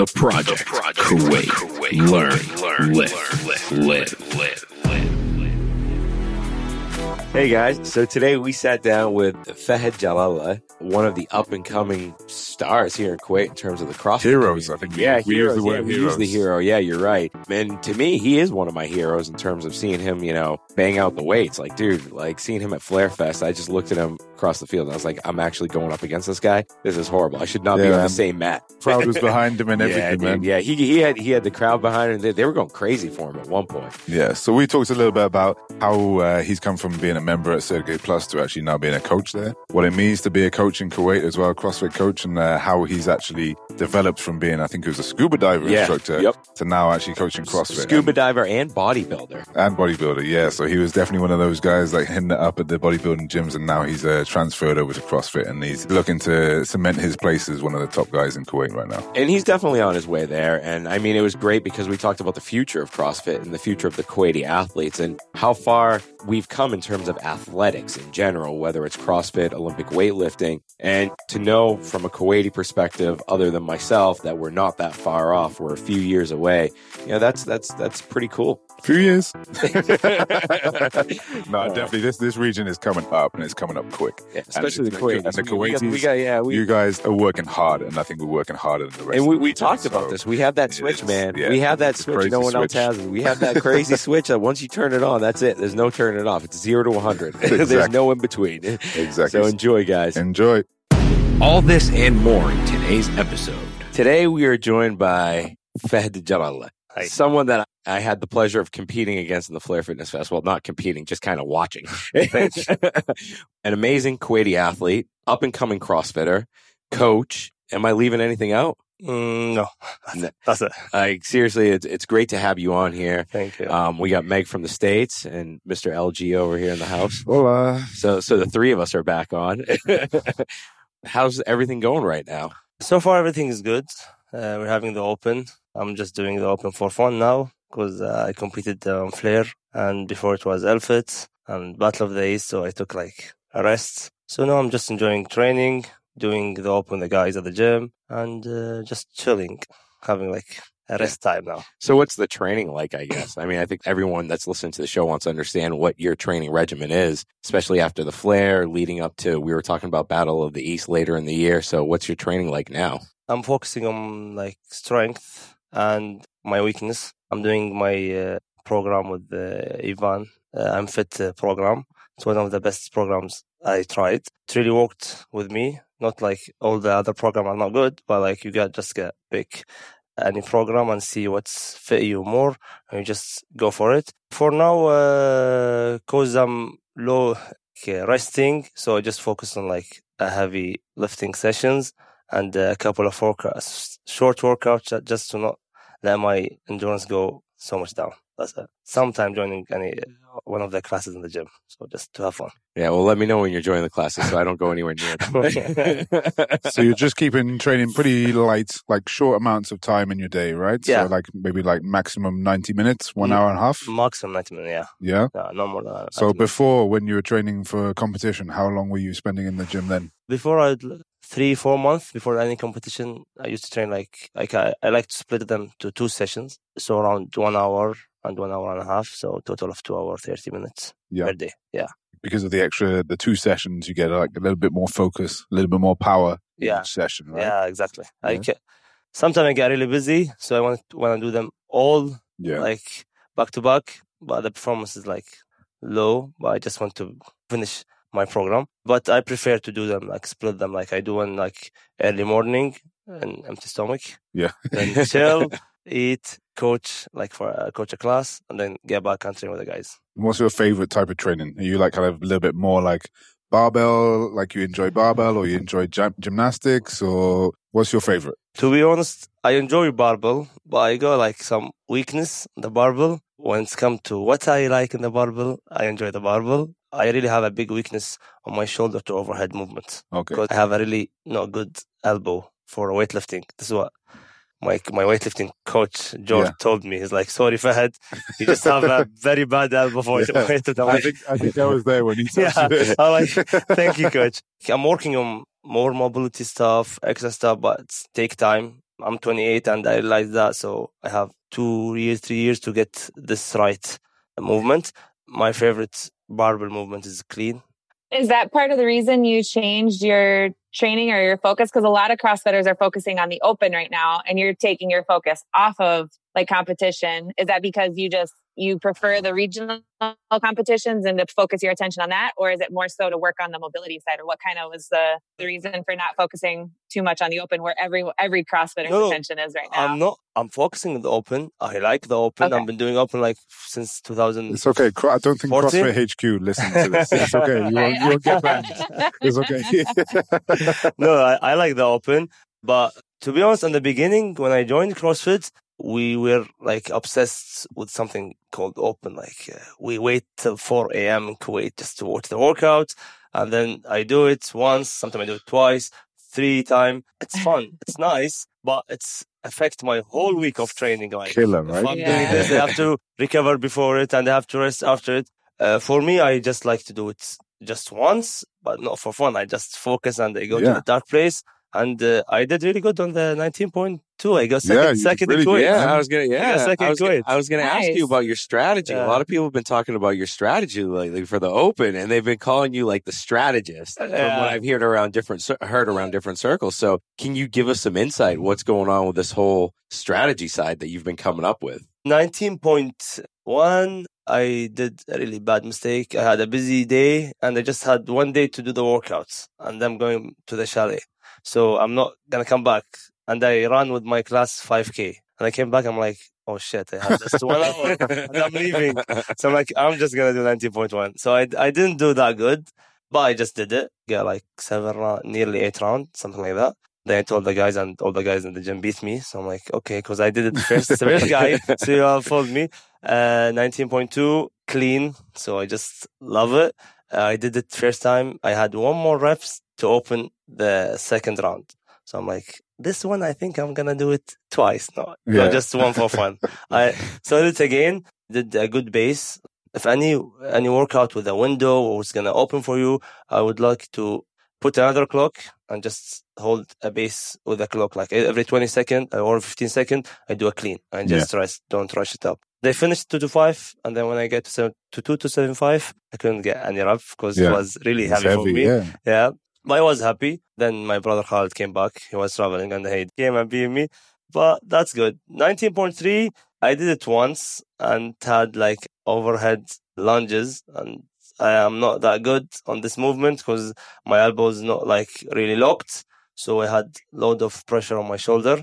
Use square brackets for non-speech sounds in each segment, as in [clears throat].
The Project, Kuwait. Learn, live, live, live. Hey guys, so today we sat down with Fahad Jarallah, one of the up and coming stars here in Kuwait in terms of the cross. Heroes, community. I think. Yeah, we heroes. use the word yeah, we heroes. use the hero. Yeah, you're right. And to me, he is one of my heroes in terms of seeing him, you know, bang out the weights. Like, dude, like seeing him at Flare Fest, I just looked at him across the field and I was like, I'm actually going up against this guy. This is horrible. I should not be Yeah, on the same mat. [laughs] Crowd was behind him and [laughs] yeah, everything, dude, man. yeah, he, he had he had the crowd behind him. They, they were going crazy for him at one point. Yeah, so we talked a little bit about how uh, he's come from being a member at Circuit Plus to actually now being a coach there. What it means to be a coach in Kuwait as well, CrossFit coach, and uh, how he's actually developed from being, I think, he was a scuba diver Yeah, instructor yep. to now actually coaching CrossFit Scuba diver and bodybuilder. and, and bodybuilder. Yeah, so he was definitely one of those guys like hitting it up at the bodybuilding gyms, and now he's uh, transferred over to CrossFit and he's looking to cement his place as one of the top guys in Kuwait right now. And he's definitely on his way there. And I mean, it was great because we talked about the future of CrossFit and the future of the Kuwaiti athletes and how far we've come in terms of athletics in general, whether it's CrossFit, Olympic weightlifting. And to know from a Kuwaiti perspective, other than myself, that we're not that far off, we're a few years away. You know, that's that's that's pretty cool. Few years. [laughs] no, definitely. This this region is coming up, and it's coming up quick. Yeah, especially it's the Kuwaitis. and the We- we got- we got, yeah, we, you guys are working hard, and I think we're working harder than the rest. And we, of the we region, talked about so- this. We have that switch, is, man. yeah, we have that switch. No one else has it. We have that crazy [laughs] switch that once you turn it on, that's it. There's no turning it off. It's zero to 100. [laughs] There's no in between. Exactly. So enjoy, guys. Enjoy. All this and more in today's episode. Today we are joined by Fahad Jarallah, Hi. someone that I had the pleasure of competing against in the Flare Fitness Festival. Not competing, just kind of watching. [laughs] [laughs] An amazing Kuwaiti athlete, up and coming CrossFitter, coach. Am I leaving anything out? Mm, no, No. that's it. Like seriously, it's it's great to have you on here. Thank you. Um, we got Meg from the States and Mr. LG over here in the house. Hola. So, so the three of us are back on. [laughs] How's everything going right now? so far, everything is good. Uh, we're having the open. I'm just doing the open for fun now because uh, I competed on Flare and before it was Elfit and Battle of the East. So I took like a rest. So now I'm just enjoying training, doing the open with the guys at the gym and uh, just chilling, having like a rest time now. So, what's the training like? I guess. I mean, I think everyone that's listening to the show wants to understand what your training regimen is, especially after the flare, leading up to we were talking about Battle of the East later in the year. So, what's your training like now? I'm focusing on like strength and my weakness. I'm doing my uh, program with uh, Ivan. I'm fit uh, program. It's one of the best programs I tried. It really worked with me. Not like all the other program are not good, but like you got just get pick any program and see what's fit you more, and you just go for it. For now, uh, cause I'm low uh, resting, so I just focus on like a heavy lifting sessions and a couple of workouts, short workouts, just to not let my endurance go so much down. That's it. Sometime joining any one of the classes in the gym, so just to have fun. Yeah, well, let me know when you're joining the classes so I don't go anywhere near them. [laughs] So you're just keeping training pretty light, like short amounts of time in your day, right? Yeah. So like maybe like maximum 90 minutes, one Mm. hour and a half. Maximum ninety minutes, yeah, Yeah. no, no more than that. So before, when you were training for competition, how long were you spending in the gym then? before I three four months before any competition, I used to train like like I, I like to split them to two sessions, so around one hour and one hour and a half, so total of two hour thirty minutes Yeah. per day. Yeah, Because of the extra, the two sessions, you get like a little bit more focus, a little bit more power Yeah. each session, right? yeah, exactly. I Yeah. sometimes I get really busy, so I want want to do them all Yeah. like back to back, but the performance is like low. But I just want to finish my program. But I prefer to do them like split them, like I do one like early morning and empty stomach, Yeah. then [laughs] chill, eat, coach like for uh, coach a class, and then get back and train with the guys. What's your favorite type of training? Are you like kind of a little bit more like barbell, like you enjoy barbell or you enjoy gym- gymnastics or what's your favorite? To be honest, I enjoy barbell, but I got like some weakness in the barbell. When it's come to what I like in the barbell, I enjoy the barbell. I really have a big weakness on my shoulder to overhead movement Okay. because I have a really not good elbow for weightlifting. This is what my my weightlifting coach George Yeah. told me. He's like, "Sorry, Fahad, you just have a [laughs] very bad elbow for Yeah. [laughs] weightlifting." I think I think I was there when he [laughs] said Yeah, it. I'm like, thank you, coach. I'm working on more mobility stuff, extra stuff, but take time. I'm 28 and I realized that. So I have two years, three years to get this right movement. My favorite barbell movement is clean. Is that part of the reason you changed your training or your focus? Because a lot of CrossFitters are focusing on the open right now and you're taking your focus off of like competition. Is that because you just you prefer the regional competitions and to focus your attention on that or is it more so to work on the mobility side or what kind of was the, the reason for not focusing too much on the open where every every crossfitter's no, attention is right now? i'm not i'm focusing on the open. I like the open. Okay. i've been doing open like since 2000 it's okay. I don't think 14? crossfit hq listen to this. It's okay. You won't, you won't get banned it's okay. [laughs] No I, I like the open but to be honest in the beginning when i joined crossfit we were like obsessed with something called open. Like uh, we wait till 4 a.m. in Kuwait just to watch the workout. And then I do it once, sometimes I do it twice, three times. It's [laughs] fun. it's nice, but it's affect my whole week of training. Like, Killer, right? If I'm yeah. doing this, I have to recover before it and I have to rest after it. Uh, for me, I just like to do it just once, but not for fun. I just focus and I go yeah. to the dark place and uh, I did really good on the 19.2. I got second, yeah, second really in Kuwait. Yeah, I was gonna, yeah, I, second I was, gonna, I was gonna nice. ask you about your strategy. Yeah. A lot of people have been talking about your strategy lately for the Open, and they've been calling you like the strategist. Yeah. From what I've heard around different heard around different circles. So, can you give us some insight? What's going on with this whole strategy side that you've been coming up with? 19.1 I did a really bad mistake. I had a busy day and I just had one day to do the workouts and I'm going to the chalet. So I'm not gonna come back. And I ran with my class 5K. And I came back, I'm like, oh shit, I have just one hour and I'm leaving. So I'm like, I'm just gonna do 19.1. So I, I didn't do that good, but I just did it. Got like seven nearly eight round, something like that. Then I told the guys, and all the guys in the gym beat me. So I'm like, okay, because I did it first. the first guy, so you all followed me. Uh, 19.2 clean. So I just love it. Uh, I did it first time. I had one more reps to open the second round. So I'm like, this one, I think I'm gonna do it twice, no, yeah. no just one for fun. [laughs] I so it again, did a good base. If any any workout with a window was gonna open for you, I would like to put another clock and just hold a base with a clock. Like every 20 second uh, or 15 second, I do a clean and just yeah. rest. Don't rush it up. They finished two to five, and then when I get to seven, to two to seven five, I couldn't get any rep because yeah. it was really heavy, heavy, for me. Yeah. yeah. But I was happy. Then my brother Khalid came back. He was traveling and he came and beat me. But that's good. 19.3, I did it once and had like overhead lunges. And I am not that good on this movement because my elbow is not like really locked. So I had a load of pressure on my shoulder.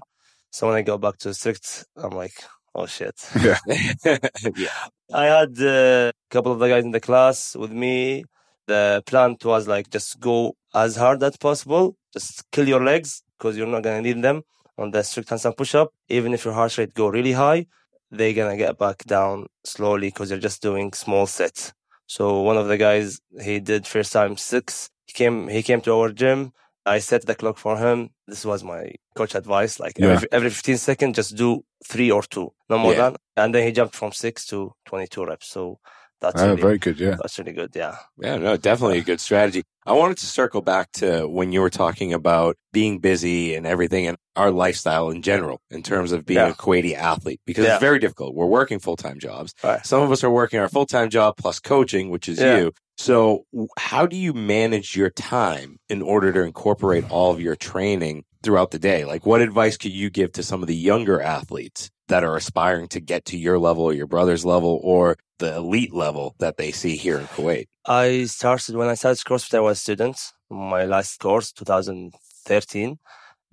So when I go back to strict, I'm like, oh shit. [laughs] Yeah. [laughs] yeah. I had uh, a couple of the guys in the class with me. The plan was like just go as hard as possible. Just kill your legs because you're not gonna need them on the strict handstand push up. Even if your heart rate go really high, they're gonna get back down slowly because you're just doing small sets. So one of the guys he did first time six. He came he came to our gym. I set the clock for him. This was my coach advice. Like yeah. every, every 15 seconds, just do three or two, no more yeah. than. And then he jumped from six to 22 reps. So that's oh, really, very good. Yeah, that's really good. Yeah, yeah, no, definitely a good strategy. I wanted to circle back to when you were talking about being busy and everything, and our lifestyle in general, in terms of being yeah. a Kuwaiti athlete, because yeah. it's very difficult. We're working full time jobs. Right. Some of us are working our full time job plus coaching, which is yeah. you. So, how do you manage your time in order to incorporate all of your training throughout the day? Like, what advice could you give to some of the younger athletes that are aspiring to get to your level or your brother's level or the elite level that they see here in Kuwait? I started when I started CrossFit, I was a student. My last course, 2013.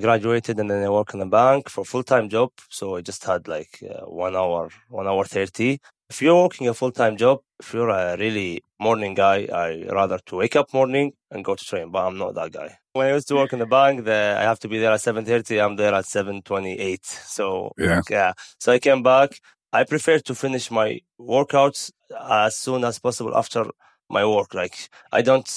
Graduated and then I work in a bank for full time job. So I just had like uh, one hour, one hour 30. If you're working a full time job, if you're a really morning guy, I rather to wake up morning and go to train, but I'm not that guy. When I used to work in the bank, the, I have to be there at 7.30. I'm there at 7.28. So, yeah. yeah. So I came back. I prefer to finish my workouts as soon as possible after my work. Like I don't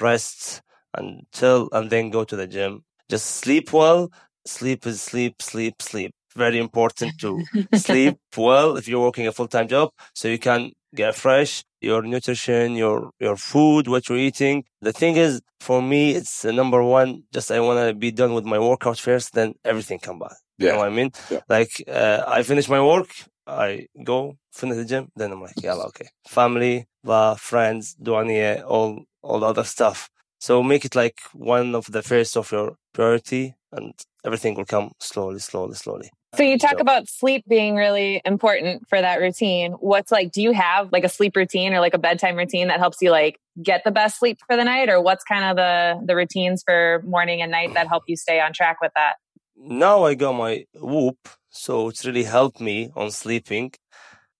rest until and then go to the gym. Just sleep well. Sleep is sleep, sleep, sleep. Very important to [laughs] sleep well if you're working a full time job so you can get fresh, your nutrition, your your food, what you're eating. The thing is, for me, it's number one. Just I want to be done with my workout first, then everything come back You Yeah. know what I mean? Yeah. Like uh, I finish my work, I go finish the gym, then I'm like, yeah, okay. Family, uh, friends, diwaniya, all all the other stuff. So make it like one of the first of your priority, and everything will come slowly, slowly, slowly. So you talk So- about sleep being really important for that routine. What's like, do you have like a sleep routine or like a bedtime routine that helps you like get the best sleep for the night? Or what's kind of the, the routines for morning and night that help you stay on track with that? now I got my whoop, so it's really helped me on sleeping.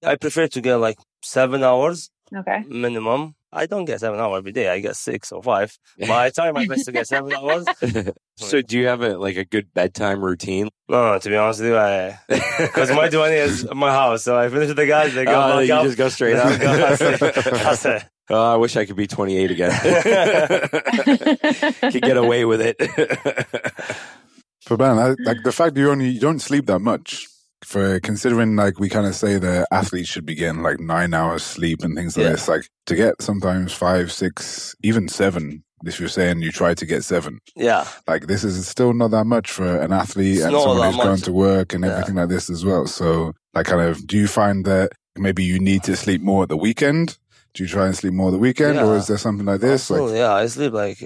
I prefer to get like seven hours Okay. minimum. I don't get seven hours every day. I get six or five, [laughs] but I try my best to get seven hours. [laughs] so do you have a like a good bedtime routine? No, no, to be honest with you, I [laughs] because my twenty is my house, so I finish with the guys. They go oh, back you up. just go straight up. Go, that's it. That's it. Oh, I wish I could be 28 again. could get away with it. But man, I, like the fact you only you don't sleep that much. For considering like we kind of say the athletes should be getting like nine hours sleep and things like Yeah. this, like to get sometimes five, six, even seven. If you're saying you try to get seven, Yeah, like this is still not that much for an athlete It's and someone that who's going to work and Yeah. everything like this as well. So, like, kind of, do you find that maybe you need to sleep more at the weekend? Do you try and sleep more at the weekend, or is there something like this? Like, yeah. I sleep like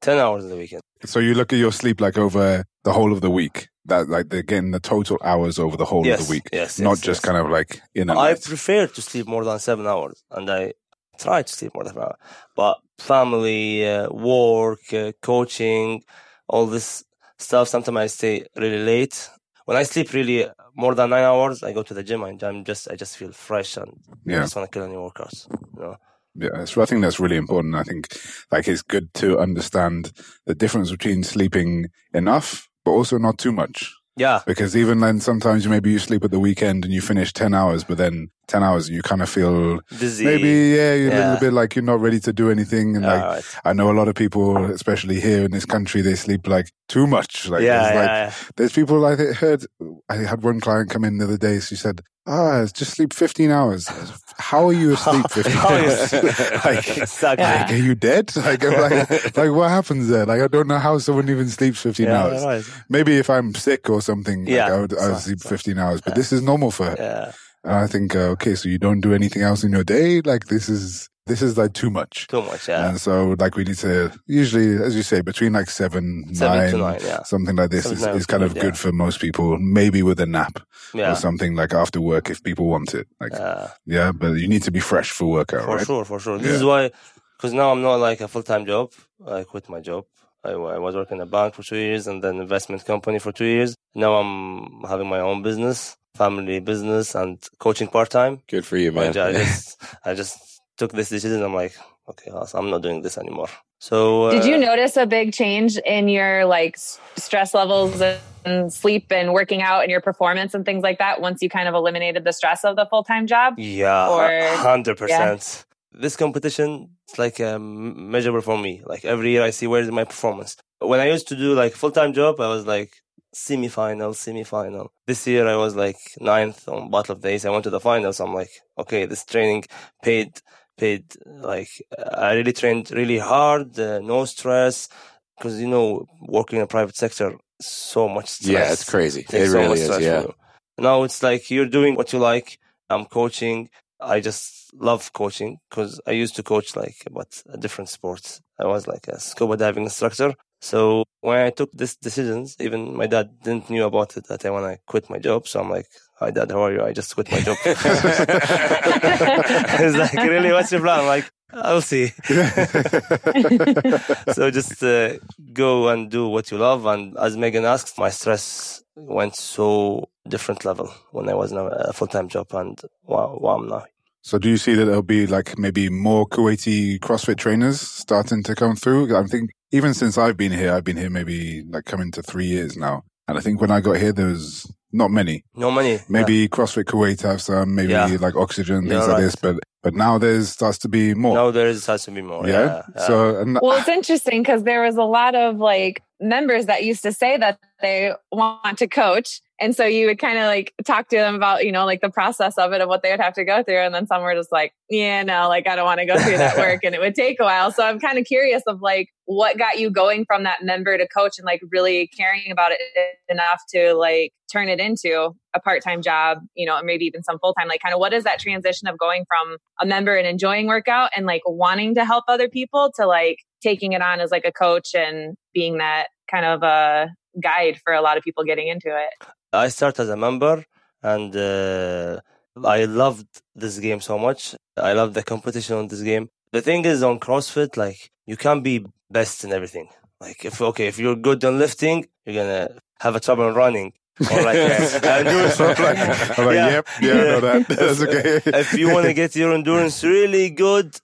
ten hours in the weekend. So you look at your sleep like over the whole of the week. That like they're getting the total hours over the whole yes, of the week, yes, not yes, just yes. kind of like in I out. prefer to sleep more than seven hours, and I try to sleep more than seven hours. But family, uh, work, uh, coaching, all this stuff. Sometimes I stay really late. When I sleep really more than nine hours, I go to the gym and I'm just I just feel fresh and I just want to kill any workouts. You know? Yeah, so I think that's really important. I think like it's good to understand the difference between sleeping enough, but also not too much. Yeah, Because even then, sometimes you maybe you sleep at the weekend and you finish 10 hours, but then 10 hours you kind of feel dizzy. maybe, yeah, you're a little bit like you're not ready to do anything. And Yeah, like, right. I know a lot of people, especially here in this country, they sleep like too much. Like, yeah, it's yeah, like, yeah. there's people I heard, I had one client come in the other day. She said, ah, just sleep 15 hours. How are you [laughs] asleep 15 How are you- hours? [laughs] like, [laughs] exactly. like, are you dead? Like, I'm like, like, what happens there? Like, I don't know how someone even sleeps 15 yeah, hours. right. Maybe if I'm sick or something, like Yeah, I would, I would sleep 15 hours, but this is normal for her. Yeah, And I think, uh, okay, so you don't do anything else in your day? Like, this is, this is like too much. too much. Yeah, And so, like, we need to usually, as you say, between like seven, seven nine, nine. Yeah, something like this Seven is, is kind of good good, for most people. Maybe with a nap yeah, or something like after work if people want it. Like, yeah. yeah, but you need to be fresh for workout, right? For right? sure, for sure. This Yeah. is why, because now I'm not like a full time job. I quit my job. I, I was working in a bank for two years and then investment company for two years. Now I'm having my own business, family business, and coaching part time. Good for you, I man. ju- I just, [laughs] I just took this decision. I'm like, okay, awesome, I'm not doing this anymore. So, uh, Did you notice a big change in your like stress levels and sleep and working out and your performance and things like that once you kind of eliminated the stress of the full time job? Yeah, Or- hundred percent. This competition it's like um, measurable for me. Like every year, I see where is my performance. When I used to do like full time job, I was like semi final, semi final. This year, I was like ninth on Battle of the East. I went to the finals. I'm like, okay, this training paid paid. Like I really trained really hard, uh, no stress, because you know working in a private sector, so much stress. yeah, it's crazy. It Takes so really is. Yeah. Now it's like you're doing what you like. I'm coaching. I just love coaching because I used to coach like but a different sports. I was like a scuba diving instructor. So when I took these decisions, even my dad didn't knew about it that I want to quit my job. So I'm like, "Hi, dad, how are you? I just quit my job." [laughs] [laughs] He's like, "Really? What's your plan?" I'm like, "I'll see." [laughs] so just uh, go and do what you love. And as Megan asked, my stress went so different level when I was in a, full time job and wow, wow, I'm now. So do you see that there'll be like maybe more Kuwaiti CrossFit trainers starting to come through? I think even since I've been here, I've been here maybe like coming to three years now. And I think when I got here, there was not many. No money. Maybe CrossFit Kuwait have um, some, maybe Yeah. like Oxygen, things Yeah, like right. this. But but now there starts to be more. Now there starts to be more. yeah? Yeah. yeah. So, and Well, it's interesting because there was a lot of like members that used to say that they want to coach. And so you would kind of like talk to them about, you know, like the process of it of what they would have to go through. And then some were just like, yeah, no, like I don't want to go through that work [laughs] and it would take a while. So I'm kind of curious of like what got you going from that member to coach and like really caring about it enough to like turn it into a part-time job, you know, maybe even some full-time. Like kind of what is that transition of going from a member and enjoying workout and like wanting to help other people to like taking it on as like a coach and being that kind of a guide for a lot of people getting into it. I started as a member and uh, I loved this game so much. I love the competition on this game. The thing is on CrossFit, like you can't be best in everything. Like if okay, if you're good on lifting, you're gonna have a trouble running. Or like uh, endurance. I'm like, I'm like, Yeah. yep, yeah, I know that. [laughs] That's okay. if you want to get your endurance really good,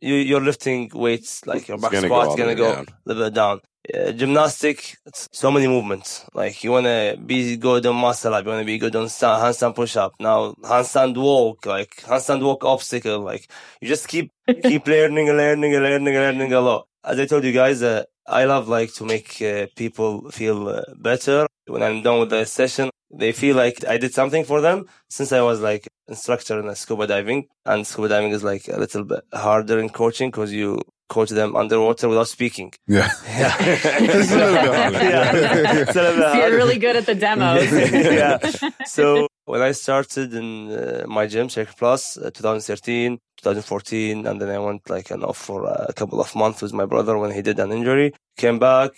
you, you're lifting weights like your back gonna go squat all gonna go down. a little bit down. Uh, gymnastic, it's so many movements. Like you want to be good on muscle up, you want to be good on stand, handstand push up. Now handstand walk, like handstand walk obstacle. Like you just keep keep [laughs] learning and learning and learning and learning a lot. As I told you guys, uh, I love like to make uh, people feel uh, better when I'm done with the session. They feel like I did something for them since I was like instructor in a scuba diving and scuba diving is like a little bit harder in coaching because you coach them underwater without speaking. Yeah. [laughs] [laughs] Yeah. It's a little bit harder. Yeah. [laughs] It's a little bit So you're really good at the demos. yeah. So when I started in uh, my gym, Circle Plus, uh, 2013, 2014, and then I went like an off for a couple of months with my brother when he did an injury. Came back,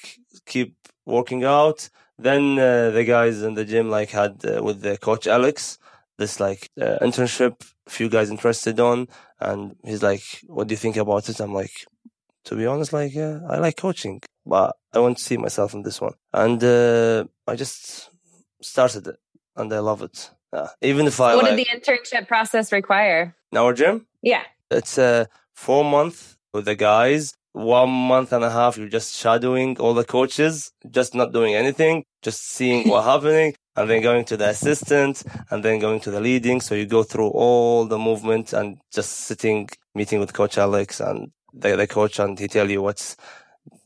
keep working out. Then uh, the guys in the gym like had uh, with the coach Alex this like uh, internship. A few guys interested on, and he's like, "What do you think about it?" I'm like, to be honest, like uh, I like coaching, but I want to see myself in this one, and uh, I just started it, and I love it. Yeah. Even if I what like, did the internship process require? in our gym, Yeah. it's a four month with the guys. One month and a half, you're just shadowing all the coaches, just not doing anything, just seeing [laughs] what's happening, and then going to the assistant, and then going to the leading. So you go through all the movement and just sitting, meeting with Coach Alex and the, the coach, and he tell you what's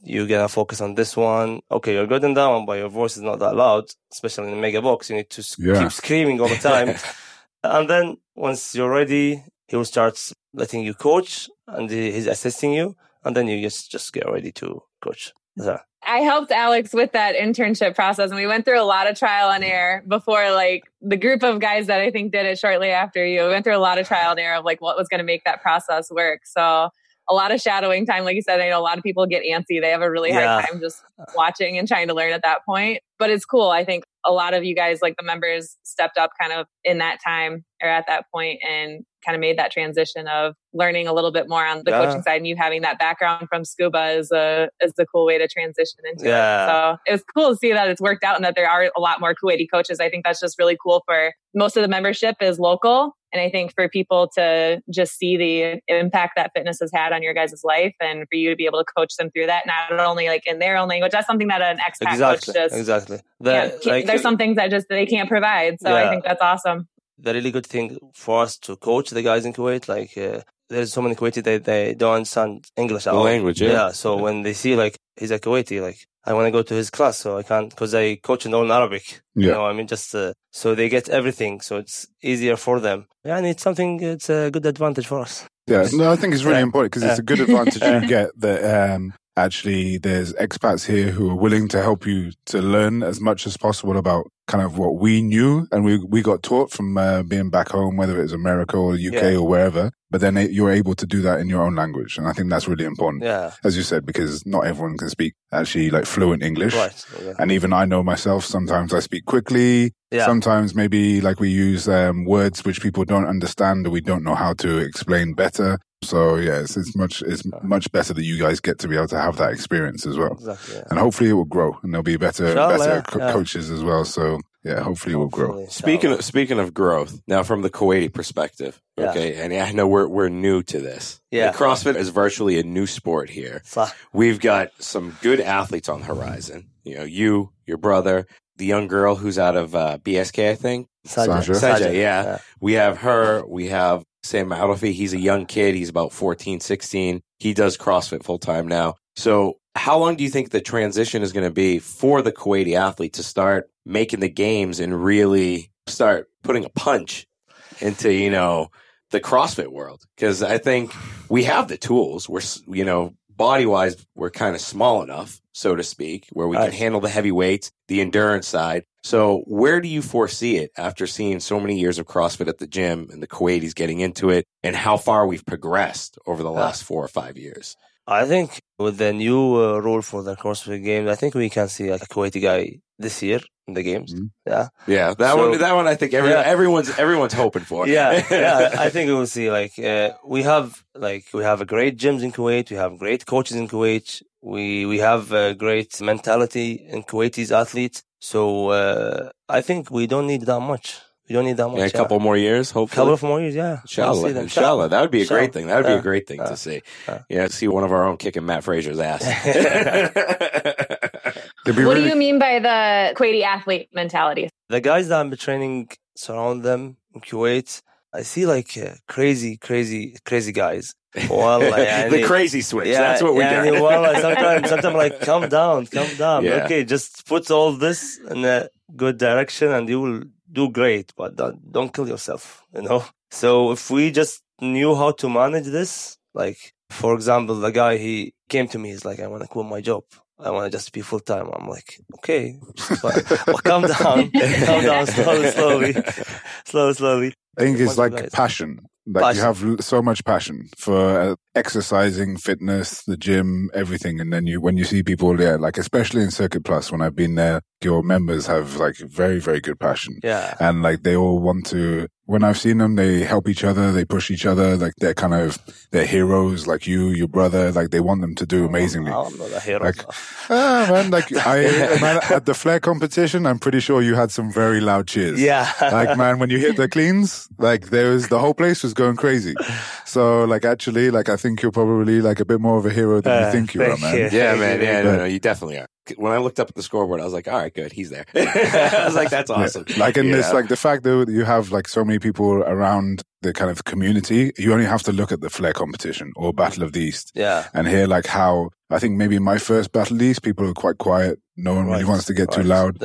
you're gonna focus on this one. Okay, you're good in that one, but your voice is not that loud, especially in the mega box. You need to s- Yeah. keep screaming all the time. [laughs] and then once you're ready, he will start letting you coach, and he's assisting you, and then you just just get ready to coach. Yeah. I helped Alex with that internship process and we went through a lot of trial and error before like the group of guys that I think did it shortly after you we went through a lot of trial and error of like what was going to make that process work. So a lot of shadowing time. Like you said, I know a lot of people get antsy. They have a really Yeah. hard time just watching and trying to learn at that point. But it's cool. I think a lot of you guys, like the members, stepped up kind of in that time or at that point and kind of made that transition of learning a little bit more on the Yeah. coaching side. And you having that background from scuba is a is a cool way to transition into Yeah. it. So it was cool to see that it's worked out and that there are a lot more Kuwaiti coaches. I think that's just really cool for most of the membership is local. And I think for people to just see the impact that fitness has had on your guys' life and for you to be able to coach them through that, not only like in their own language, that's something that an expat Exactly. coach just, Exactly. The, yeah, like, there's some things that just they can't provide. So I think that's awesome. the really good thing for us to coach the guys in Kuwait, like uh, there's so many Kuwaiti that they don't understand English at The all. language, yeah. So when they see like he's a Kuwaiti, like I want to go to his class, so I can't because I coach in all in Arabic. You Yeah. know, I mean, just uh, so they get everything, so it's easier for them. Yeah, and it's something. It's a good advantage for us. Yeah, no, I think it's really Yeah. important because it's a good advantage you [laughs] get that um, actually there's expats here who are willing to help you to learn as much as possible about kind of what we knew and we we got taught from uh, being back home, whether it's America or UK Yeah. or wherever. But then it, you're able to do that in your own language, and I think that's really important, Yeah, as you said, because not everyone can speak actually like fluent English. right. Yeah. And even I know myself, sometimes I speak quickly. Yeah. Sometimes maybe like we use um, words which people don't understand or we don't know how to explain better. So yeah, it's, it's much it's much better that you guys get to be able to have that experience as well. Exactly. Yeah. And hopefully it will grow and there'll be better Inshallah, better yeah, co- yeah. coaches as well. So yeah, hopefully it will grow. Speaking of, speaking of growth, now from the Kuwaiti perspective, Yeah. okay, and I know we're we're new to this. Yeah. Like, CrossFit is virtually a new sport here. صح. We've got some good athletes on the horizon. You know, you, your brother, the young girl who's out of uh, BSK, I think. Sandra. Saja, yeah. We have her. We have Sam Adolfi. He's a young kid. He's about 14, 16. He does CrossFit full time now. So how long do you think the transition is going to be for the Kuwaiti athlete to start making the games and really start putting a punch into, you know, the CrossFit world? Because I think we have the tools. We're, you know, body wise, we're kind of small enough, so to speak, where we can handle the heavy weights, the endurance side. So where do you foresee it after seeing so many years of CrossFit at the gym and the Kuwaitis getting into it and how far we've progressed over the last four or five years? I think with the new uh, rule for the CrossFit Games, I think we can see a Kuwaiti guy this year in the games. Mhm. Yeah, Yeah, that So- one. That one, I think every, Yeah. everyone's everyone's hoping for. [laughs] yeah, yeah. I [laughs] think we will see. Like uh, we have, like we have a great gyms in Kuwait. We have great coaches in Kuwait. We we have a great mentality in Kuwaitis athletes. So uh, I think we don't need that much. We don't need that much. Yeah, a couple more years, hopefully. couple of more years. Yeah, We'll Inshallah, inshallah, that would be a great thing. That would be a great thing Yeah. to see. Yeah. Yeah, see one of our own kicking Mat Fraser's ass. [laughs] What really, do you mean by the Kuwaiti athlete mentality? The guys that I'm training surround them in Kuwait. I see like uh, crazy, crazy, crazy guys. Well, [laughs] the crazy switch. That's what we yeah, do. and well, like, sometimes, sometimes like, calm down, calm down. Yeah. Okay, just put all this in a good direction, and you will do great. But don't, don't kill yourself. You know. So if we just knew how to manage this, like for example, the guy he came to me, he's like, I want to quit my job. I want to just be full time. I'm like, okay, but, well, calm down, [laughs] calm down, slowly, [laughs] slowly, slowly, slowly. I think it's like guys. passion. Like you have so much passion for uh, exercising, fitness, the gym, everything, and then you when you see people there, like especially in Circuit Plus, when I've been there, your members have like very very good passion, Yeah. and like they all want to. When I've seen them, they help each other, they push each other, like they're kind of they're heroes, like you, your brother, like they want them to do amazingly. I'm not a hero. Like- [laughs] Ah, man, like I [laughs] man, at the flare competition, I'm pretty sure you had some very loud cheers. yeah. like man when you hit the cleans like there was the whole place was going crazy so like actually like i think you're probably like a bit more of a hero than you Uh, think you are [laughs] man you. Yeah, man. Yeah, no, no, you definitely are. When I looked up at the scoreboard, I was like, all right, good. He's there. [laughs] [laughs] I was like, that's Yeah. awesome. like in this Yeah. like the fact that you have like so many people around the kind of community you only have to look at the flare competition or battle of the east yeah. and hear like how i think maybe my first battle east people are quite quiet no one really wants to get too loud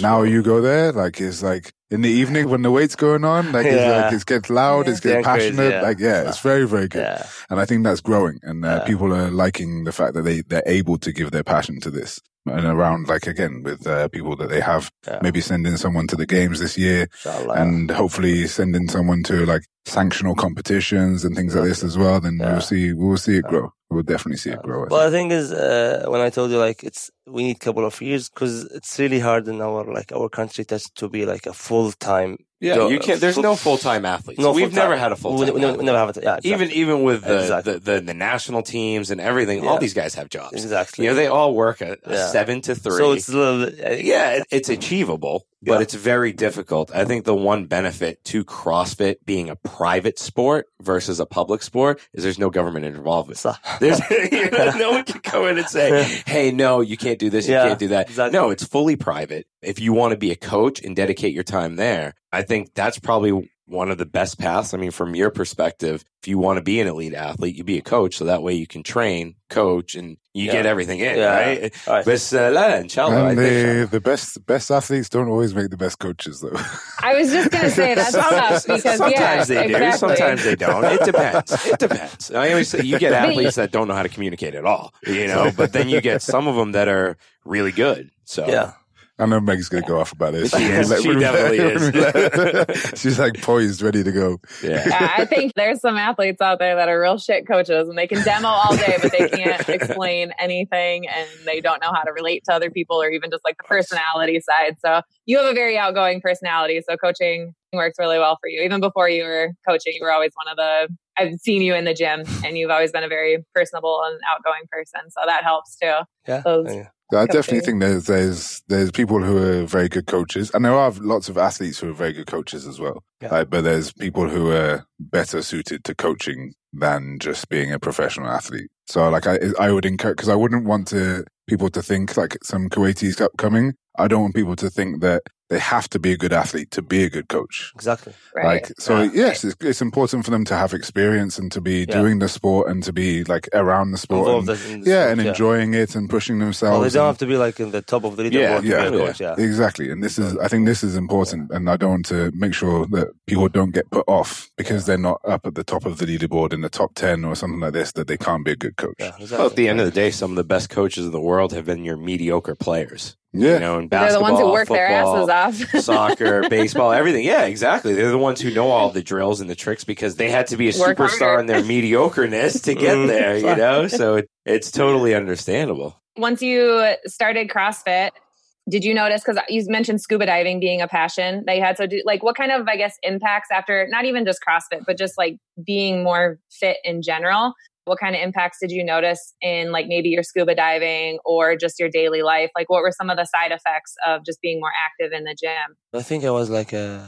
now you go there, like it's like in the evening when the weight's going on, like it's like it gets loud, it's getting Getting crazy, passionate, yeah. like yeah, it's very very good. Yeah. And I think that's growing and uh, Yeah. people are liking the fact that they, they're able to give their passion to this. And around like again with uh, people that they have, Yeah. maybe sending someone to the games this year Inshallah. and hopefully sending someone to like sanctional competitions and things like this as well. Then Yeah. we'll see, we'll see it grow. We'll definitely see it grow. I Well, think. the thing is, uh, when I told you like it's we need a couple of years because it's really hard in our like our country to to be like a full time. Yeah, Go- you can't. There's no full time athletes. No, We've full-time. never had a full time. we, we never have it. Yeah, exactly. Even even with the, Exactly. the, the the national teams and everything, all these guys have jobs. exactly. You know, they all work a, a Yeah. seven to three. so it's a little bit, uh, yeah, it, it's achievable, but Yeah. it's very difficult. I think the one benefit to CrossFit being a private sport versus a public sport is there's no government involvement. There's [laughs] [laughs] you know, no one can go in and say, "Hey, no, you can't do this, you can't do that." exactly. No, it's fully private. If you want to be a coach and dedicate your time there, I think that's probably one of the best paths. I mean, from your perspective, if you want to be an elite athlete, you be a coach, so that way you can train, coach, and you Yeah. get everything in, Yeah. right? Right. [laughs] But uh, la, inshallah, I and think. the, the best best athletes don't always make the best coaches though. [laughs] I was just going to say [laughs] that's tough because sometimes yeah, they do, exactly. sometimes they don't. It depends. It depends. I always say you get athletes that don't know how to communicate at all, you know. But then you get some of them that are really good. So yeah. I know Meg's gonna go off about this. She is. When She definitely when we let- She's like poised, ready to go. yeah. Yeah, I think there's some athletes out there that are real shit coaches and they can demo all day, but they can't [laughs] explain anything and they don't know how to relate to other people or even just like the personality side. So you have a very outgoing personality. So coaching works really well for you. Even before you were coaching, you were always one of the, I've seen you in the gym and you've always been a very personable and outgoing person. So that helps too. Yeah. Those- yeah. I definitely think there's there's there's people who are very good coaches, and there are lots of athletes who are very good coaches as well. Yeah. Like, but there's people who are better suited to coaching than just being a professional athlete. So, like, I I would encourage because I wouldn't want to people to think like some Kuwaitis coming. I don't want people to think that they have to be a good athlete to be a good coach. Exactly. Right. Like, so Yeah. yes, it's, it's important for them to have experience and to be Yeah. doing the sport and to be like around the sport. And- in the yeah, sport, and enjoying it and pushing themselves. Well, they don't and- have to be like in the top of the leaderboard Yeah, to yeah, coach. Yeah. Exactly. And this is, I think this is important. And I don't want to make sure that people don't get put off because they're not up at the top of the leaderboard in the top 10 or something like this, that they can't be a good coach. Yeah, exactly. Well, at the end of the day, some of the best coaches in the world have been your mediocre players. Yeah. You know, in They're the ones who work their asses off. [laughs] soccer, baseball, everything. Yeah, exactly. They're the ones who know all the drills and the tricks because they had to be a Work superstar harder. in their mediocreness to get Mm, there, you know? So it, it's totally understandable. Once you started CrossFit, did you notice because you mentioned scuba diving being a passion that you had so do, like what kind of i guess impacts after not even just crossfit but just like being more fit in general what kind of impacts did you notice in like maybe your scuba diving or just your daily life like what were some of the side effects of just being more active in the gym I think I was like uh,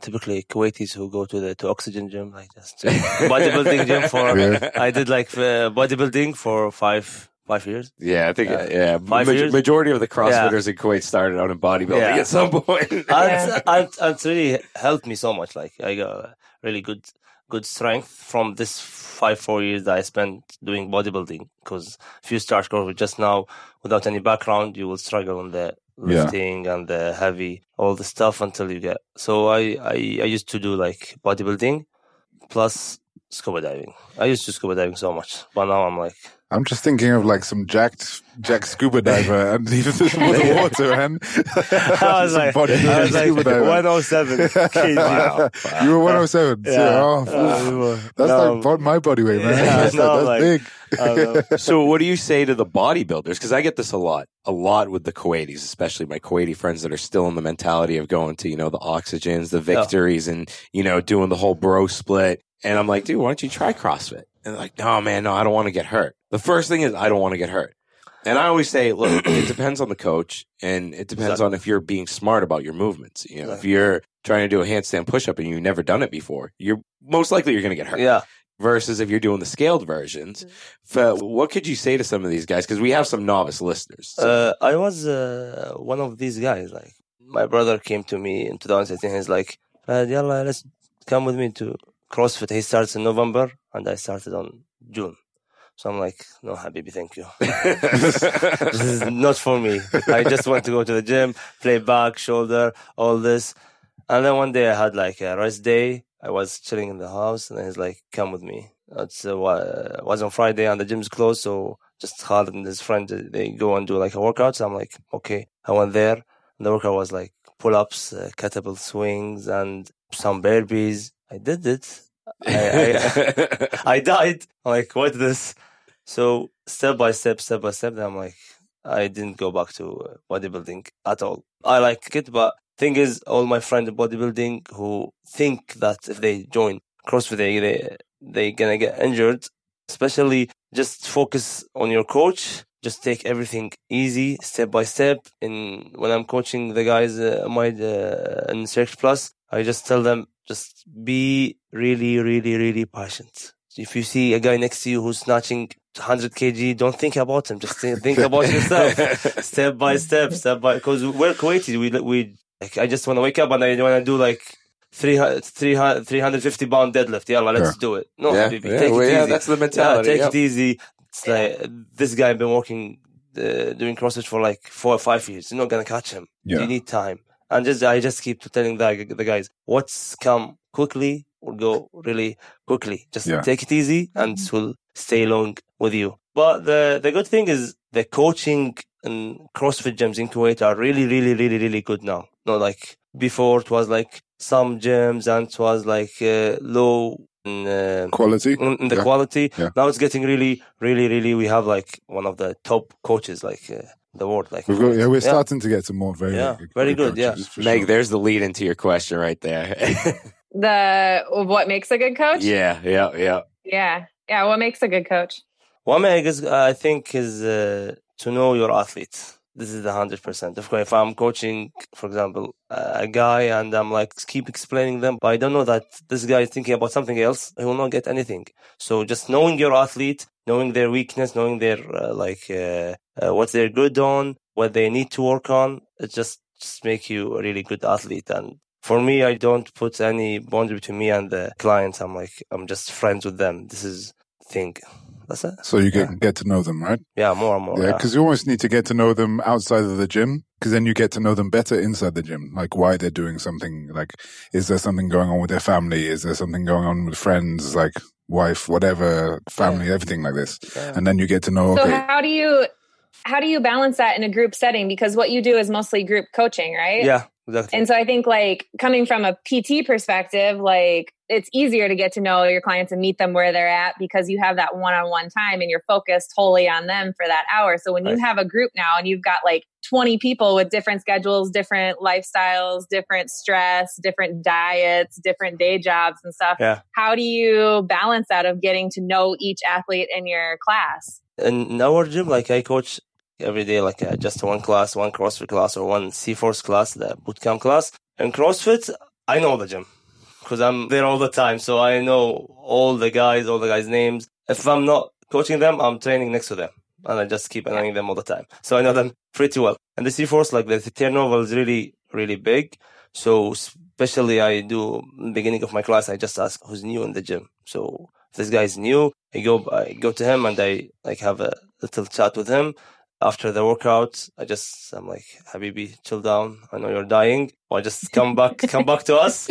typically Kuwaitis who go to the to oxygen gym, like just [laughs] bodybuilding gym for. [laughs] Yeah. I did like uh, bodybuilding for five five years. Yeah, I think, Uh, yeah. five ma- years? majority of the CrossFitters in Kuwait started out in bodybuilding Yeah. at some point. and, Yeah. and, and it's really helped me so much. Like I got really good good strength from this five four years that I spent doing bodybuilding. Because if you start CrossFit just now without any background, you will struggle on the Yeah. lifting and the heavy all the stuff until you get. So I I, I used to do like bodybuilding plus scuba diving. I used to scuba diving so much, but now I'm like. I'm just thinking of like some jacked, jacked scuba diver and [laughs] even with the water and [laughs] [laughs] I was like, bodybuilding I was like 107 kg. Wow. You were 107. Yeah. Yeah. Oh, Uh, we were- that's no, like bod- my body weight, man. Yeah, that's no, that's like- big. I don't know. so what do you say to the bodybuilders? Because I get this a lot, a lot with the Kuwaitis, especially my Kuwaiti friends that are still in the mentality of going to, you know, the oxygens, the victories and, you know, doing the whole bro split. And I'm like, dude, why don't you try CrossFit? And they're like, no, man, no, I don't want to get hurt. The first thing is I don't want to get hurt. And I always say, look, it [clears throat] depends on the coach and it depends Exactly. on if you're being smart about your movements. You know, if you're trying to do a handstand push up and you've never done it before, you're most likely you're going to get hurt Yeah. versus if you're doing the scaled versions. So what could you say to some of these guys? Because we have some novice listeners. So- Uh, I was uh, one of these guys. Like my brother came to me in 2018. He's like, uh, "Yalla, let's come with me to CrossFit." He starts in November, and I started on June. So I'm like, "No, Habibi, thank you. [laughs] this is not for me. I just want to go to the gym, play back, shoulder, all this." And then one day I had like a rest day. I was chilling in the house, and he's like, "Come with me." It's uh, was on Friday, and the gym's closed, so just Khalid and his friend uh, they go and do like a workout. So I'm like, okay. I went there. And the workout was like pull ups, uh, kettlebell swings, and some burpees. I did it. [laughs] I, I, [laughs] I died. I'm like, what is this? So step by step, step by step, then I'm like, I didn't go back to uh, bodybuilding at all. I like it, but thing is, all my friends in bodybuilding who think that if they join CrossFit, they they they gonna get injured. Especially, just focus on your coach. Just take everything easy, step by step. In when I'm coaching the guys, uh, my uh, in Circuit Plus, I just tell them just be really, really, really patient. If you see a guy next to you who's snatching 100 kg, don't think about him. Just think, about yourself, [laughs] step by step, step by. Because we're Kuwaitis, we we like. I just want to wake up and I want to do like 300, 300, 350 pound deadlift. Yeah, let's Yeah. do it. No, yeah, habibi, yeah, take well, it yeah, easy. that's the Yeah, mentality. take yep. it easy. It's like this guy been working uh, doing CrossFit for like four or five years. You're not gonna catch him. Yeah. You need time. And just I just keep telling the, the guys, what's come quickly will go really quickly. Just Yeah. take it easy and it will stay long with you. But the the good thing is the coaching and CrossFit gyms in Kuwait are really, really, really, really good now. Not like before it was like some gyms and it was like uh, low in, uh, Quality. in in the Yeah. quality. Yeah. Now it's getting really, really, really. We have like one of the top coaches like uh, the world. Like We've got, yeah, we're Yeah. starting to get some more very, Yeah, very good, yeah. Meg, sure. there's the lead into your question right there. [laughs] the what makes a good coach yeah, yeah, yeah. yeah yeah what makes a good coach What thing is, I think, is uh, to know your athlete. This is the hundred percent. Of course, if I'm coaching, for example, uh, a guy, and I'm like keep explaining them, but I don't know that this guy is thinking about something else, he will not get anything. So just knowing your athlete, knowing their weakness, knowing their uh, like uh, uh, what they're good on, what they need to work on, it's just just make you a really good athlete. And for me, I don't put any boundary between me and the clients. I'm like, I'm just friends with them. This is thing. That's it. So you get, get to know them, right? Yeah, more and more. Yeah, Yeah. because you always need to get to know them outside of the gym, because then you get to know them better inside the gym, like why they're doing something. Like, is there something going on with their family? Is there something going on with friends, like wife, whatever, family, everything like this? Yeah. And then you get to know. So Okay, how do you how do you balance that in a group setting? Because what you do is mostly group coaching, right? yeah, exactly. And so I think like coming from a PT perspective, like it's easier to get to know your clients and meet them where they're at because you have that one-on-one time and you're focused wholly on them for that hour. So when you have a group now and you've got like 20 people with different schedules, different lifestyles, different stress, different diets, different day jobs and stuff, Yeah. how do you balance that of getting to know each athlete in your class? in our gym, like I coach every day, like uh, just one class, one CrossFit class, or one C Force class, the bootcamp class. In CrossFit, I know the gym because I'm there all the time, so I know all the guys, all the guys' names. If I'm not coaching them, I'm training next to them, and I just keep annoying them all the time. So I know them pretty well. And the C Force, like the turnover is really, really big. So especially I do beginning of my class, I just ask who's new in the gym. So if this guy is new, I go I go to him and I like have a little chat with him. After the workout, I just I'm like, Habibi, chill down. I know you're dying. Or just come back come back to us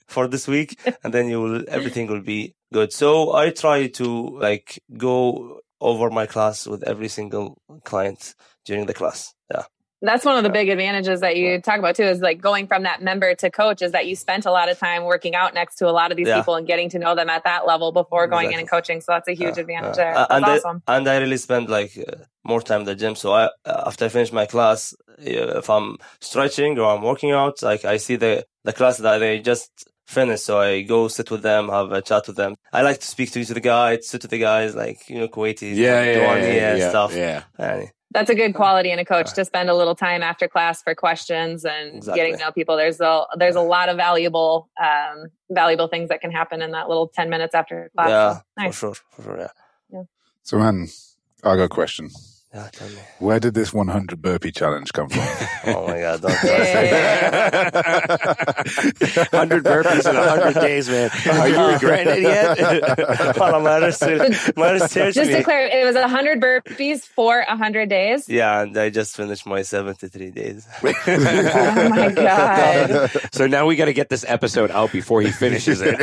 [laughs] for this week and then you will everything will be good. So I try to like go over my class with every single client during the class. Yeah. That's one of the big advantages that you talk about too is like going from that member to coach is that you spent a lot of time working out next to a lot of these Yeah. people and getting to know them at that level before going in and coaching. So that's a huge Yeah, advantage yeah. there. That's and I- and I really spend like uh, more time in the gym. So I, uh, after I finish my class, uh, if I'm stretching or I'm working out, like I see the, the class that they just finished. So I go sit with them, have a chat with them. I like to speak to, to the guys, sit to the guys, like, you know, Kuwaitis, Yeah, like, yeah, diwaniya yeah, and yeah, stuff. yeah. And That's a good quality in a coach to spend a little time after class for questions and Exactly. getting to know people. There's a there's a lot of valuable um, valuable things that can happen in that little ten minutes after class. yeah, So, nice. for sure, for sure, yeah. so man, I got a question. Yeah, tell me. Where did this 100 burpee challenge come from? [laughs] Oh my God, don't [laughs] Yeah. [laughs] 100 burpees in 100 days, man. Are you regretting it yet? Well, my research, my research Just to me. clear, it was hundred burpees for hundred days. Yeah, and I just finished my 73 days. Oh my god! so now we got to get this episode out before he finishes it.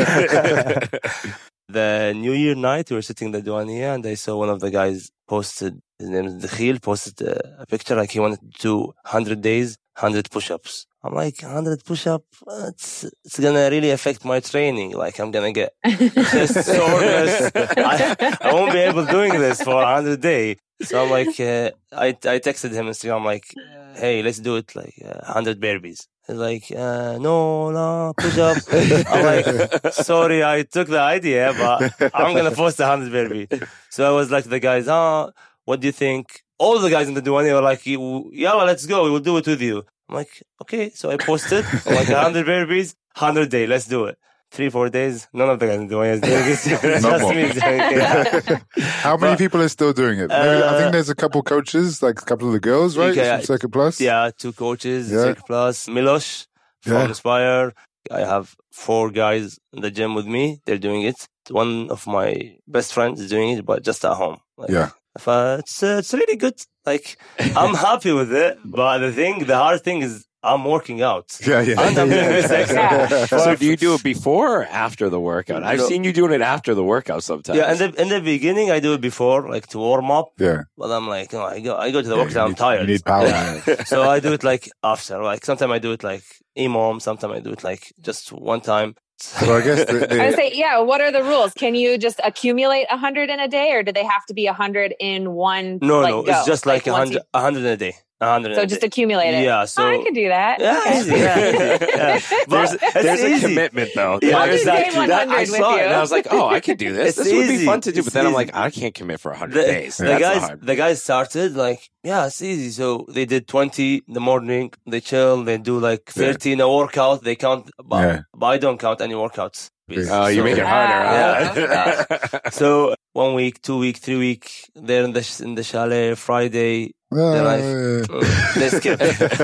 The New Year night, we were sitting in the diwaniya and I saw one of the guys posted, his name is Dakhil, posted a, a picture like he wanted to do 100 days, 100 push-ups. I'm like, 100 push-up, it's, it's gonna really affect my training. Like I'm gonna get [laughs] [laughs] soreness. I, I won't be able doing this for 100 day. So I'm like, uh, I, I texted him Instagram I'm like, hey, let's do it like uh, 100 burpees. Like, uh, no, no, push up. [laughs] I'm like, sorry, I took the idea, but I'm gonna post a 100 burpee So I was like, the guys, oh, what do you think? All the guys in the diwaniya were like, yeah, let's go. We will do it with you. I'm like, okay. So I posted like 100 burpees 100 day. Let's do it. Three, four days. None of the guys in the diwaniya is doing this. [laughs] Just more. me doing it. How many But- people are still doing it? Maybe, I Uh, think there's a couple coaches, like a couple of the girls, right? Okay, From Circuit Plus. Yeah, two coaches, Yeah. Cirque Plus, Milosh from Yeah. Inspire. I have four guys in the gym with me. They're doing it. One of my best friends is doing it, but just at home. Like, Yeah. if it's uh, it's really good. Like I'm [laughs] happy with it, but the thing, the hard thing is I'm working out. Yeah, yeah. And I'm doing this extra. Yeah. [laughs] so do you do it before or after the workout? I've No. seen you doing it after the workout sometimes. Yeah, in the in the beginning I do it before, like to warm up. Yeah. But I'm like, no, I go I go to the Yeah, workout. I'm need- tired. You need power. Yeah. [laughs] so I do it like after. Like sometimes I do it like EMOM. Sometimes I do it like just one time. So I guess [laughs] the, I would say, yeah. What are the rules? Can you just accumulate a hundred in a day, or do they have to be a hundred in one? No, like, no, go? it's just like a hundred, a hundred in a day. A hundred. So just accumulate it. Yeah. Oh, So I could do that. yeah, Okay. easy, yeah, [laughs] yeah. [laughs] there's there's a commitment though. Yeah, I'll do There's day 100 that- I with saw it you. and I was like, oh, I could do this. It's this would be fun to do. But It's then I'm like, I can't commit for 100 the, days. the That's guys, hard. the guys started like, yeah, it's easy. So they did 20 in the morning. They chill. They do like Yeah. 30 in a workout. They count, but, Yeah. but I don't count any workouts. Oh, you So- make it harder. huh? Oh, [laughs] so one week, two week, three week, they're in the in the chalet. Friday, They're like, Uh, "Mm, they skip.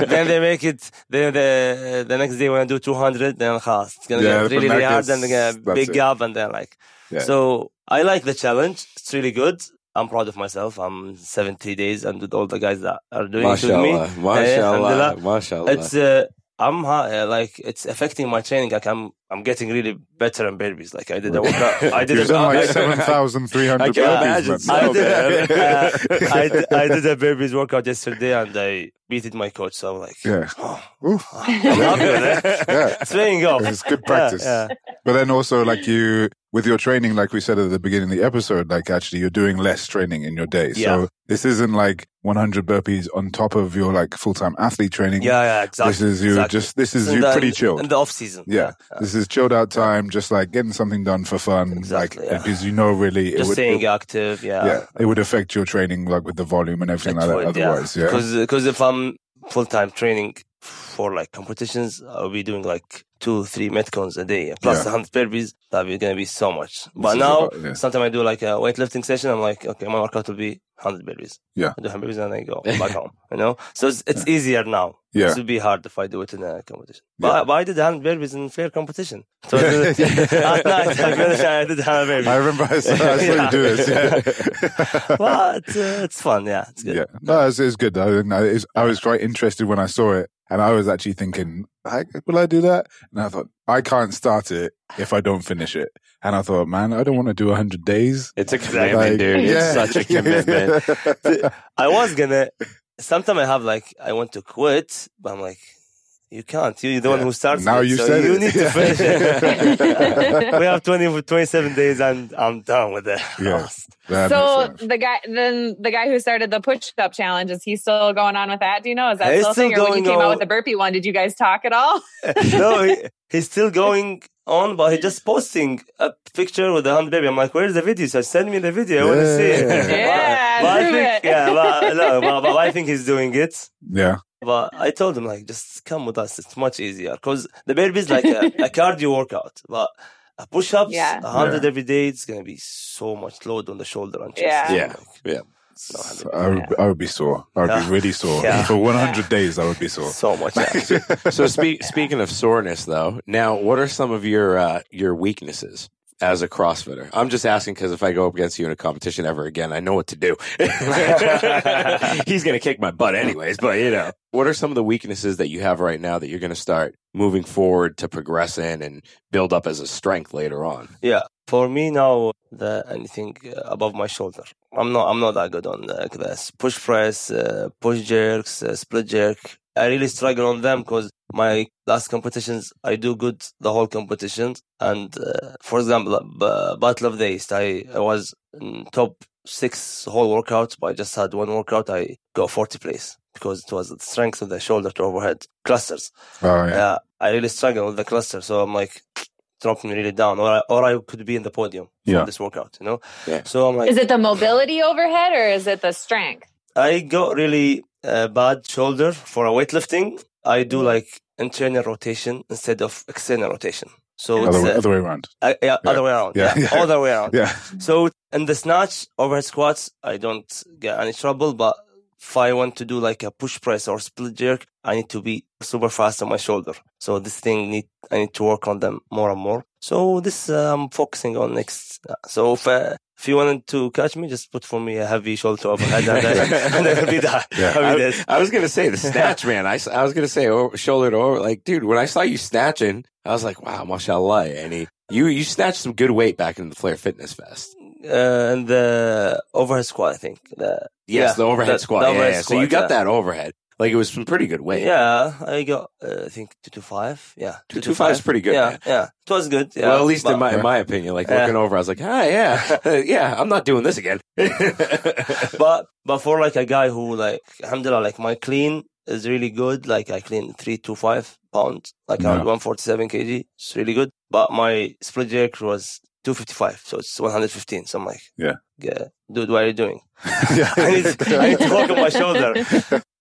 then they make it. Then the the next day when I do 200, then khas, it's gonna Yeah, get really, really hard gets- and then a big it. gap and then like. Yeah. So I like the challenge. It's really good. I'm proud of myself. I'm 70 days and with all the guys that are doing it with me. Mashallah, mashallah, alhamdulillah. mashallah. It's uh, I'm ha- uh, like it's affecting my training. Like I'm I'm getting really better in burpees. Like I did a workout. I [laughs] did You've a, done like [laughs] I- seven thousand three hundred burpees, imagine man. so. I did, uh, [laughs] I, did- I did a burpees workout yesterday and I beated my coach. So I'm like, Yeah. oh, I'm happy with it. Yeah. It's paying off. It's good practice. Yeah, But then also, like you, with your training, like we said at the beginning of the episode, like actually you're doing less training in your day. Yeah. So this isn't like 100 burpees on top of your like full-time athlete training. yeah, yeah, exactly. This is you exactly. just, this is you pretty chill in the off season. yeah. This is chilled out time, just like getting something done for fun. Exactly, like, yeah. because you know, really, it just would, staying it, active. Yeah, yeah, it would affect your training, like with the volume and everything like that. Otherwise, yeah. Because because if I'm full time training for like competitions, I'll be doing like two, three metcons a day plus Yeah. the hundred burpees. That'd be gonna be so much. But is a now, lot, yeah. sometimes I do like a weightlifting session. I'm like, okay, my workout will be hundred burpees. Yeah. I do hundred burpees and I go [laughs] back home. You know, so it's, it's easier now. Yeah. It would be hard if I do it in a competition. Yeah. But, but I did hundred burpees in fair competition. So I did it- [laughs] [laughs] at night I finished I did hundred burpees. I remember I saw, I saw you do this. Yeah. but uh, it's fun. Yeah, it's good. Yeah, no, it's, it's good though. I, it's, I was quite interested when I saw it, and I was actually thinking, will I do that? And I thought, I can't start it if I don't finish it. And I thought, man, I don't want to do hundred days. It's a commitment, Like, dude. It's such a [laughs] commitment. [laughs] I was gonna. Sometimes I have like I want to quit, but I'm like, you can't. You're the one who starts. Now it, you so said you it. need to finish it. [laughs] we have 20, 27 days, and I'm done with it. Yeah. [laughs] So the guy, then the guy who started the push-up challenge, is he still going on with that? Do you know? Is that He's still a still thing? Or when you going came out with the burpee one, did you guys talk at all? [laughs] no, he, he's still going on, but he's just posting a picture with the hand baby. I'm like, where's the video? So send me the video. I want to see it. Yeah. Yeah, but, but I think, it. yeah, but, no, but, but I think he's doing it. yeah, But I told him like, just come with us. It's much easier because the burpee is like a, a [laughs] cardio workout, but a push-ups, Yeah. a hundred Yeah. every day, it's gonna be so much load on the shoulder and chest. Yeah. Yeah, Like, yeah. so, So I would, I would be sore. I would Yeah. be really sore Yeah. for 100 days. I would be sore. so much. Yeah. [laughs] So speak, speaking of soreness, though, now what are some of your uh, your weaknesses as a CrossFitter? I'm just asking because if I go up against you in a competition ever again, I know what to do. [laughs] He's gonna kick my butt anyways, but you know, what are some of the weaknesses that you have right now that you're gonna start moving forward to progress in and build up as a strength later on? Yeah, for me now, the anything above my shoulder, I'm not. I'm not that good on the, this push press, uh, push jerks, uh, split jerk. I really struggle on them because my last competitions, I do good the whole competitions. And uh, for example, uh, Battle of the East, I, I was in top six whole workouts, but I just had one workout. I got 40 place because it was the strength of the shoulder to overhead clusters. Oh, yeah. Yeah, I really struggle with the cluster. So I'm like, dropped me really down, or I, or I could be in the podium for Yeah. this workout, you know? Yeah. So I'm like, Is it the mobility overhead or is it the strength? I got really uh, bad shoulder for a weightlifting. I do like internal rotation instead of external rotation. So it's Other, uh, other way around. uh, yeah, Yeah. other way around. Yeah, Yeah, yeah. other way around. Yeah. So in the snatch, overhead squats, I don't get any trouble. But if I want to do like a push press or split jerk, I need to be super fast on my shoulder. So this thing need I need to work on them more and more. So this I'm focusing on next. So if uh, if you wanted to catch me, just put for me a heavy shoulder overhead, and then, [laughs] and then be that. Yeah. I'll be I. I was gonna say the snatch, [laughs] man. I was gonna say over, shoulder to over. Like, dude, when I saw you snatching, I was like, wow, mashallah. And he, you, you snatched some good weight back in the Flare Fitness Fest. Uh, and the overhead squat, I think. The, Yes, yeah, the overhead the- squat. the yeah, overhead yeah. So you got that overhead. Like it was some pretty good weight. Yeah, I got uh, I think two to five. Yeah, Two to five is pretty good. Yeah, man. yeah, it was good. Yeah, well, at least in my in my opinion, like Yeah. looking over, I was like, ah, yeah, [laughs] yeah, I'm not doing this again. [laughs] but but for like a guy who like alhamdulillah like my clean is really good like i clean three to five pounds like Yeah. around 147 kg it's really good but my split jerk was 255 so it's 115 so i'm like Yeah. yeah dude what are you doing. I [laughs] need, I need to work on my shoulder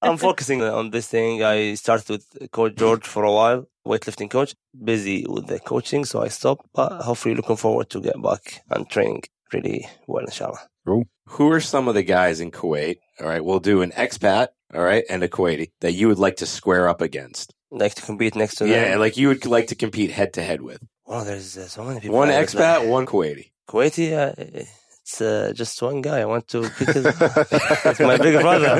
i'm focusing on this thing i started with coach george for a while weightlifting coach busy with the coaching so i stopped but hopefully looking forward to get back and training really well, inshallah. Who are some of the guys in Kuwait? All right, we'll do an expat, all right, and a Kuwaiti that you would like to square up against. Like to compete next to Yeah, like you would like to compete head to head with. Wow, there's uh, so many people. One expat, like- one Kuwaiti. Kuwaiti, uh, uh, just one guy. I want to [laughs] pick his. it's my big brother.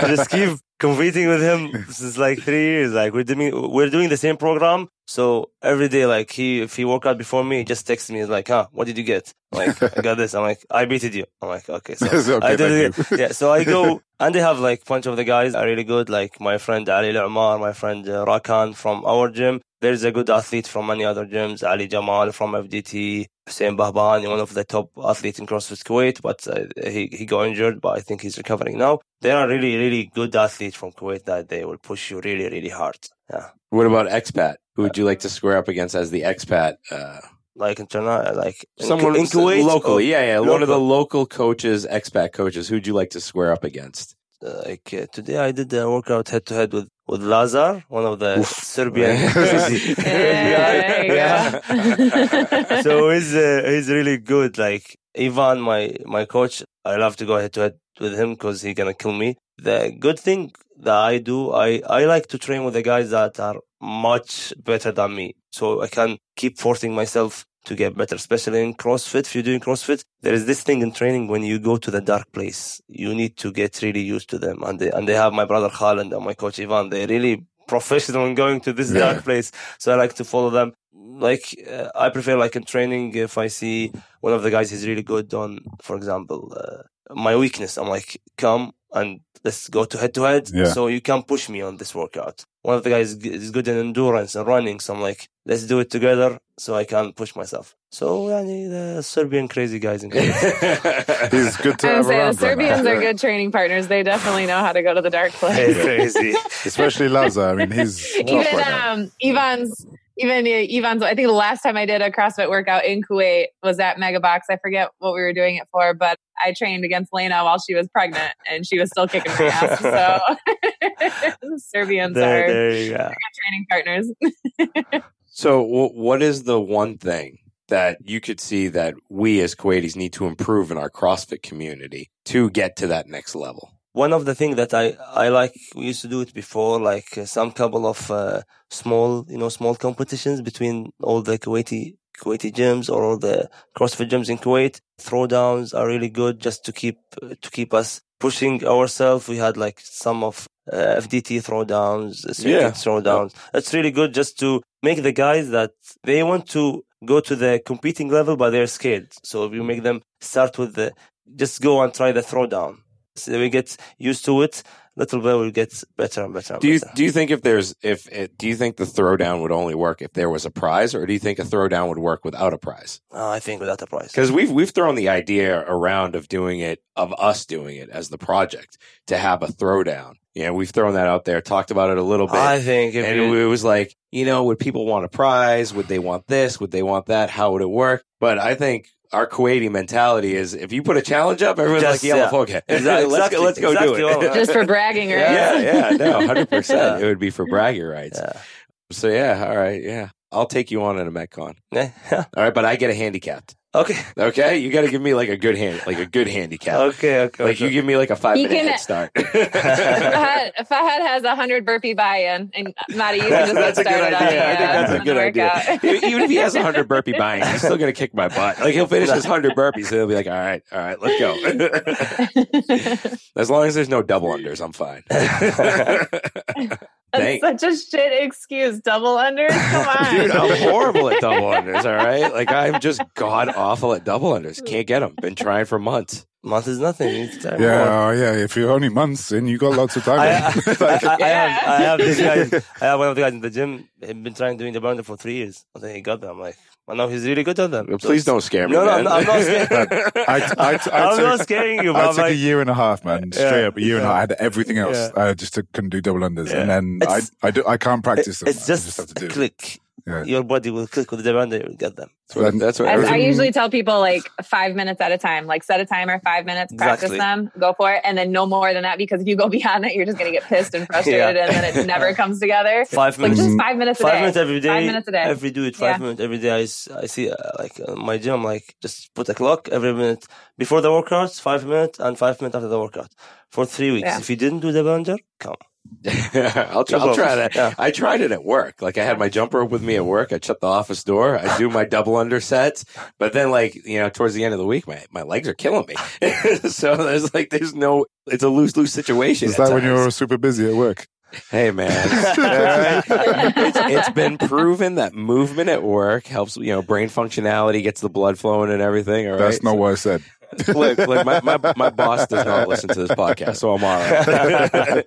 [laughs] Just keep competing with him since like three years. Like we're doing, we're doing the same program. So every day, like he, if he work out before me, he just texts me. He's like, "Huh, what did you get?" I'm like, [laughs] I got this. I'm like, I beated you. I'm like, okay, so okay, I did it. Yeah, so I go and they have like bunch of the guys are really good. Like my friend Ali Umar, my friend uh, Rakan from our gym. There's a good athlete from many other gyms. Ali Jamal from FDT. Hussein Bahbani, one of the top athletes in CrossFit Kuwait, but uh, he he got injured, but I think he's recovering now. There are really really good athletes from Kuwait that they will push you really really hard. Yeah, What about expat? Who would you like to square up against as the expat? Uh, like internal, like someone in Kuwait locally. Yeah, yeah. One of the local. local coaches, expat coaches. Who'd you like to square up against? uh, like uh, today I did a workout head to head with with Lazar, one of the Serbian. [laughs] [laughs] there you go. so he's uh, he's really good. Like Ivan, my my coach, I love to go head to head with him because he's gonna kill me. The good thing that I do, I I like to train with the guys that are much better than me, so I can keep forcing myself to get better. Especially in CrossFit, if you're doing CrossFit, there is this thing in training when you go to the dark place, you need to get really used to them. And they and they have my brother Khalid and my coach Ivan. They're really professional in going to this Yeah. dark place, so I like to follow them like uh, I prefer like in training if I see one of the guys is really good on, for example, uh, my weakness. I'm like, come and let's go to head to head. Yeah. So you can push me on this workout. One of the guys is good in endurance and running. So I'm like, let's do it together so I can push myself. So yani, the Serbian crazy guys in Kuwait. [laughs] He's good to I have was say the. Serbians man. are [laughs] good training partners. They definitely know how to go to the dark place. They're crazy. Especially Laza. I mean, he's [laughs] even um Ivan's even Ivan's I think the last time I did a CrossFit workout in Kuwait was at Megabox. I forget what we were doing it for, but I trained against Lena while she was pregnant and she was still kicking my ass. So [laughs] Serbians There, are there you go. training partners. [laughs] So, w- what is the one thing that you could see that we as Kuwaitis need to improve in our CrossFit community to get to that next level? One of the things that I, I like, we used to do it before, like uh, some couple of uh, small, you know, small competitions between all the Kuwaiti Kuwaiti gyms or all the CrossFit gyms in Kuwait. Throwdowns are really good just to keep uh, to keep us pushing ourselves. We had like some of uh, FDT throwdowns, uh, circuit Yeah. throwdowns. That's really good just to make the guys that they want to go to the competing level, but they're scared. So if you make them start with the, just go and try the throwdown. So we get used to it. Little bit, we'll get better and better. And Do you better. do you think if there's if it, do you think the throwdown would only work if there was a prize, or do you think a throwdown would work without a prize? Oh, I think without a prize, Because we've we've thrown the idea around of doing it of us doing it as the project to have a throwdown. You know, we've thrown that out there, talked about it a little bit. I think if and you, it was like, you know, would people want a prize? Would they want this? Would they want that? How would it work? But I think our Kuwaiti mentality is if you put a challenge up, everyone's Just, like, yeah, yeah. okay. Exactly, let's go, let's go exactly, do it. Just for bragging, right? yeah, yeah, no, [laughs] hundred percent. Yeah. It would be for bragging rights. yeah. So yeah, all right, yeah, I'll take you on at a MetCon. [laughs] Yeah. All right, but I get a handicapped. Okay. Okay, you got to give me like a good hand, like a good handicap. Okay. Okay. Like you give me like a five He minute can- head start. [laughs] Fahad, Fahad has a hundred burpee buy-in, and Maddie, you can just that's a get good started idea. on I the, think uh, that's a good idea. Even if he has a hundred [laughs] burpee buy-in, he's still gonna kick my butt. Like he'll finish his hundred burpees, and he'll be like, "All right, all right, let's go." [laughs] as long as there's no double unders, I'm fine. That's Thank- such a shit excuse. Double unders? Come [laughs] on. Dude, I'm horrible at double unders. All right, like I'm just god awful at double unders. Can't get them. Been trying for months. Month is nothing. It's time Yeah, oh, yeah. If you're only months in, you got lots of time. I, I. [laughs] [laughs] I, Like, I, I have, I have this guy. I have one of the guys in the gym. He's been trying doing the burner for three years. I think he got them. I'm like, well, no, he's really good at them. So Please it's- don't scare me. No, no, man. I'm not- I'm not scared. [laughs] I, I, I, I'm took, not scaring you, but I I'm took a year and a half, man. Straight Yeah, up a year and a half. I had everything else. Yeah. I just couldn't do double unders, Yeah. and then I, It's- I, do, I can't practice them. it's I just, just have to do. click. Yeah. your body will click with the bender, you'll get them. That's what, that's what I, I usually tell people like five minutes at a time, like set a timer, five minutes, practice Exactly. them, go for it, and then no more than that because if you go [laughs] beyond that, you're just going to get pissed and frustrated, Yeah. and then it never comes together. [laughs] Five Like minutes. just five minutes a five day. minutes every day. Five minutes a day. Every do it five Yeah. minutes every day. I see uh, like uh, my gym like just put a clock every minute before the workout, five minutes, and five minutes after the workout for three weeks. Yeah. If you didn't do the bender, come. [laughs] I'll try. I'll try that. Yeah. I tried it at work. Like I had my jump rope with me at work. I shut the office door. I do my double under sets. But then, like you know, towards the end of the week, my my legs are killing me. [laughs] so there's like there's no. It's a lose lose situation. Is at that when you're super busy at work? Hey man, right. [laughs] it's, it's been proven that movement at work helps. You know, brain functionality gets the blood flowing and everything. All right. That's not what I said. Look, look my, my, my boss does not listen to this podcast, so I'm all right.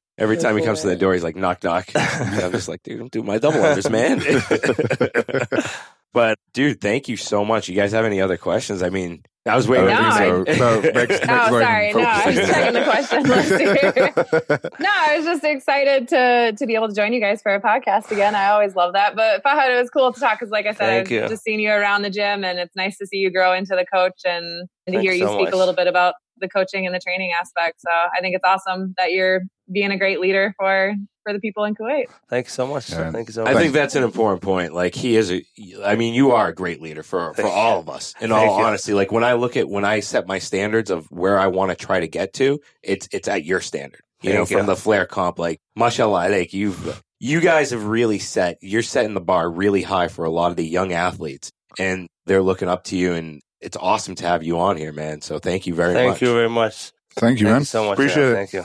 [laughs] Every oh, time he comes to the door, he's like, knock, knock. And [laughs] I'm just like, dude, I'm doing my double unders, man. [laughs] but, dude, thank you so much. You guys have any other questions? I mean, I was waiting. I don't [laughs] No, think so. No, Meg's, Meg's Oh, sorry. No, I was focusing. checking the question. [laughs] Let's no, I was just excited to to be able to join you guys for a podcast again. I always love that. But Fahad, it was cool to talk because, like I said, Thank I've you. just seen you around the gym, and it's nice to see you grow into the coach and, and to hear you so speak much. a little bit about the coaching and the training aspect. So I think it's awesome that you're being a great leader for for the people in Kuwait. Thank you so much. Yeah. Thank you so I think that's an important point. Like he is a, I mean, you are a great leader for, for all of us. In all honesty, like when I look at, when I set my standards of where I want to try to get to, it's, it's at your standard, you know, Thank from the flare comp, like mashallah, like you've, you guys have really set, you're setting the bar really high for a lot of the young athletes and they're looking up to you and it's awesome to have you on here, man. So thank you very Thank much. Thank you very much. Thank you, Thank man. you so much. Appreciate yeah, it. Thank you.